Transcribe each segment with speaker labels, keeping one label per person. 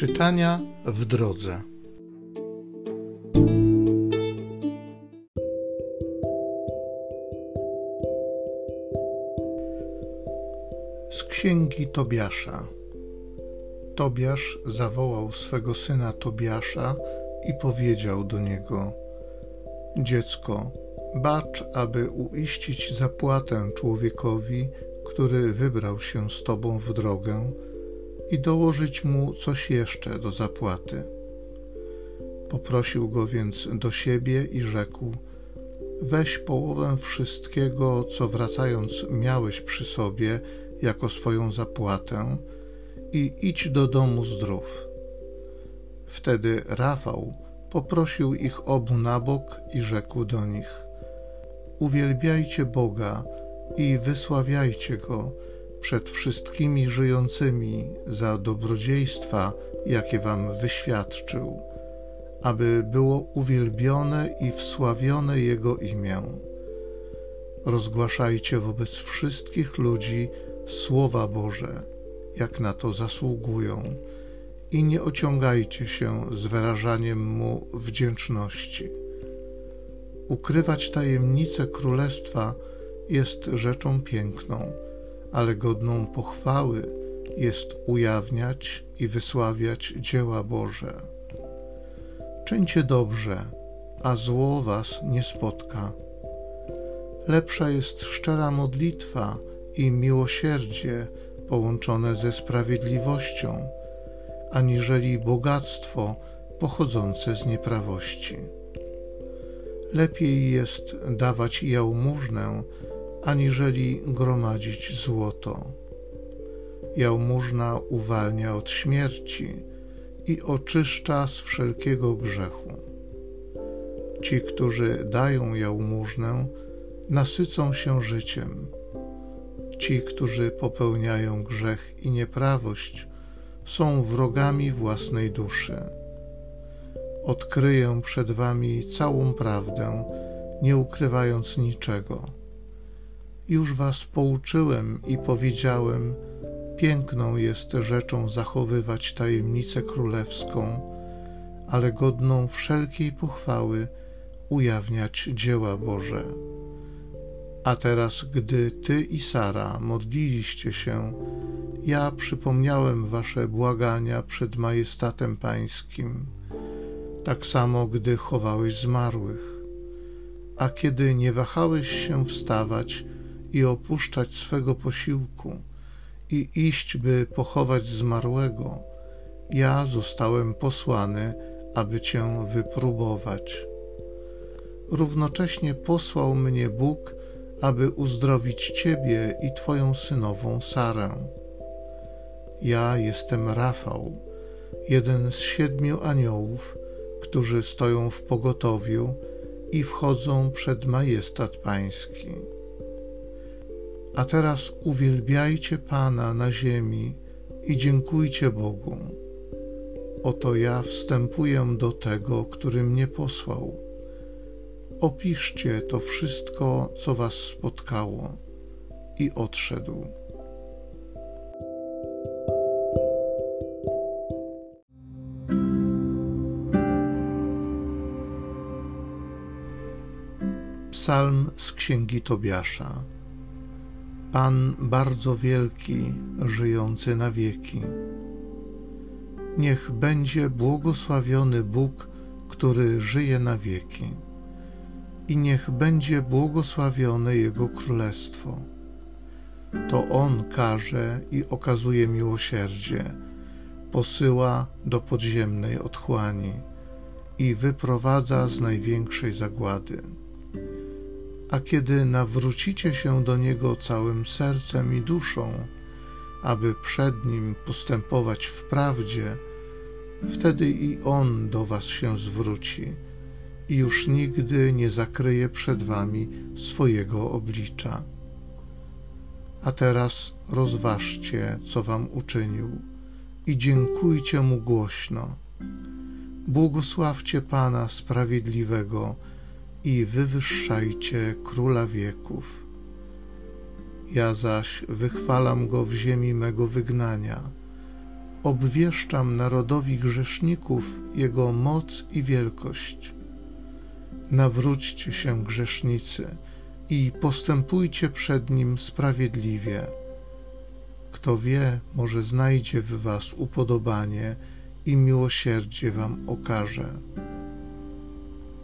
Speaker 1: Czytania w drodze. Z księgi Tobiasza. Tobiasz zawołał swego syna Tobiasza i powiedział do niego: Dziecko, bacz, aby uiścić zapłatę człowiekowi, który wybrał się z tobą w drogę i dołożyć mu coś jeszcze do zapłaty. Poprosił go więc do siebie i rzekł: Weź połowę wszystkiego, co wracając miałeś przy sobie jako swoją zapłatę i idź do domu zdrów. Wtedy Rafał poprosił ich obu na bok i rzekł do nich: Uwielbiajcie Boga i wysławiajcie Go przed wszystkimi żyjącymi za dobrodziejstwa, jakie wam wyświadczył, aby było uwielbione i wsławione Jego imię. Rozgłaszajcie wobec wszystkich ludzi słowa Boże, jak na to zasługują, i nie ociągajcie się z wyrażaniem Mu wdzięczności. Ukrywać tajemnice królestwa jest rzeczą piękną ale godną pochwały jest ujawniać i wysławiać dzieła Boże. Czyńcie dobrze, a zło was nie spotka. Lepsza jest szczera modlitwa i miłosierdzie połączone ze sprawiedliwością, aniżeli bogactwo pochodzące z nieprawości. Lepiej jest dawać jałmużnę, aniżeli gromadzić złoto. Jałmużna uwalnia od śmierci i oczyszcza z wszelkiego grzechu. Ci, którzy dają jałmużnę, nasycą się życiem. Ci, którzy popełniają grzech i nieprawość, są wrogami własnej duszy. Odkryję przed wami całą prawdę, nie ukrywając niczego już was pouczyłem i powiedziałem, piękną jest rzeczą zachowywać tajemnicę królewską, ale godną wszelkiej pochwały ujawniać dzieła Boże. A teraz, gdy ty i Sara modliliście się, ja przypomniałem wasze błagania przed majestatem pańskim, tak samo gdy chowałeś zmarłych. A kiedy nie wahałeś się wstawać, i opuszczać swego posiłku i iść, by pochować zmarłego, ja zostałem posłany, aby Cię wypróbować. Równocześnie posłał mnie Bóg, aby uzdrowić Ciebie i Twoją synową Sarę. Ja jestem Rafał, jeden z siedmiu aniołów, którzy stoją w pogotowiu i wchodzą przed majestat Pański. A teraz uwielbiajcie Pana na ziemi i dziękujcie Bogu. Oto ja wstępuję do tego, który mnie posłał. Opiszcie to wszystko, co was spotkało. I odszedł. Psalm z księgi Tobiasza. Pan bardzo wielki, żyjący na wieki. Niech będzie błogosławiony Bóg, który żyje na wieki, i niech będzie błogosławione Jego Królestwo. To On każe i okazuje miłosierdzie, posyła do podziemnej otchłani i wyprowadza z największej zagłady a kiedy nawrócicie się do Niego całym sercem i duszą, aby przed Nim postępować w prawdzie, wtedy i On do Was się zwróci i już nigdy nie zakryje przed Wami swojego oblicza. A teraz rozważcie, co Wam uczynił i dziękujcie Mu głośno. Błogosławcie Pana Sprawiedliwego, i wywyższajcie króla wieków. Ja zaś wychwalam go w ziemi mego wygnania, obwieszczam narodowi grzeszników Jego moc i wielkość. Nawróćcie się, grzesznicy, i postępujcie przed Nim sprawiedliwie. Kto wie, może znajdzie w Was upodobanie i miłosierdzie Wam okaże.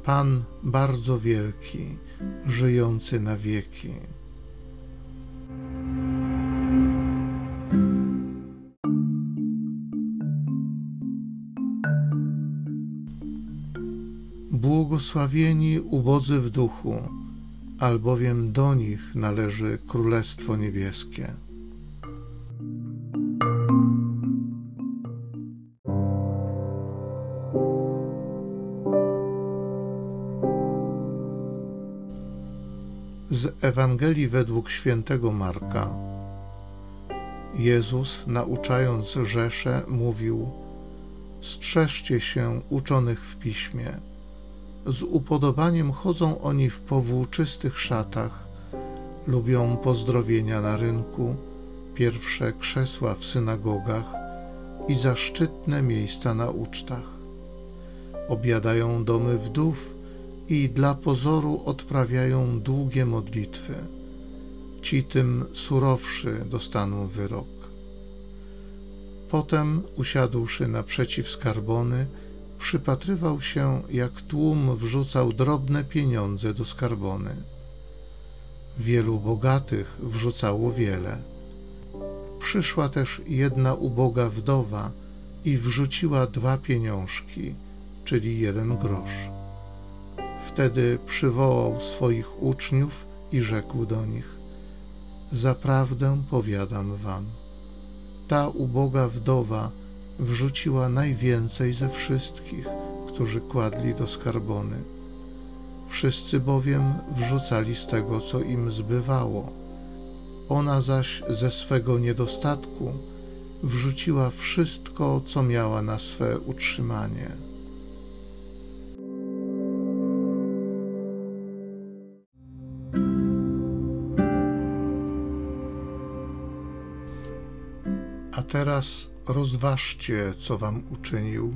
Speaker 1: Pan bardzo wielki, żyjący na wieki. Błogosławieni ubodzy w duchu, albowiem do nich należy Królestwo Niebieskie. Z Ewangelii według świętego Marka. Jezus, nauczając Rzeszę, mówił: Strzeżcie się uczonych w piśmie. Z upodobaniem chodzą oni w powłóczystych szatach, lubią pozdrowienia na rynku, pierwsze krzesła w synagogach i zaszczytne miejsca na ucztach. Obiadają domy wdów i dla pozoru odprawiają długie modlitwy. Ci tym surowszy dostaną wyrok. Potem, usiadłszy naprzeciw skarbony, przypatrywał się, jak tłum wrzucał drobne pieniądze do skarbony. Wielu bogatych wrzucało wiele. Przyszła też jedna uboga wdowa i wrzuciła dwa pieniążki, czyli jeden grosz. Wtedy przywołał swoich uczniów i rzekł do nich: Zaprawdę powiadam wam, ta uboga wdowa wrzuciła najwięcej ze wszystkich, którzy kładli do skarbony. Wszyscy bowiem wrzucali z tego, co im zbywało. Ona zaś ze swego niedostatku wrzuciła wszystko, co miała na swe utrzymanie. Teraz rozważcie, co wam uczynił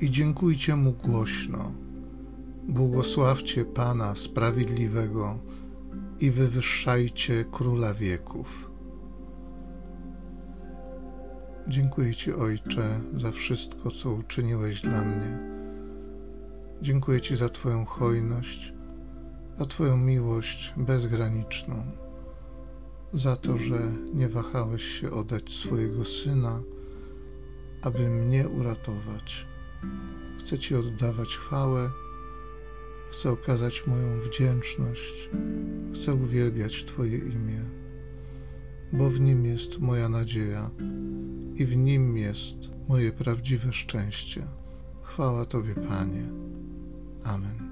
Speaker 1: i dziękujcie mu głośno. Błogosławcie Pana Sprawiedliwego i wywyższajcie Króla wieków. Dziękuję Ci, Ojcze, za wszystko, co uczyniłeś dla mnie. Dziękuję Ci za Twoją hojność, za Twoją miłość bezgraniczną za to, że nie wahałeś się oddać swojego syna, aby mnie uratować. Chcę Ci oddawać chwałę, chcę okazać moją wdzięczność, chcę uwielbiać Twoje imię, bo w nim jest moja nadzieja i w nim jest moje prawdziwe szczęście. Chwała Tobie, Panie. Amen.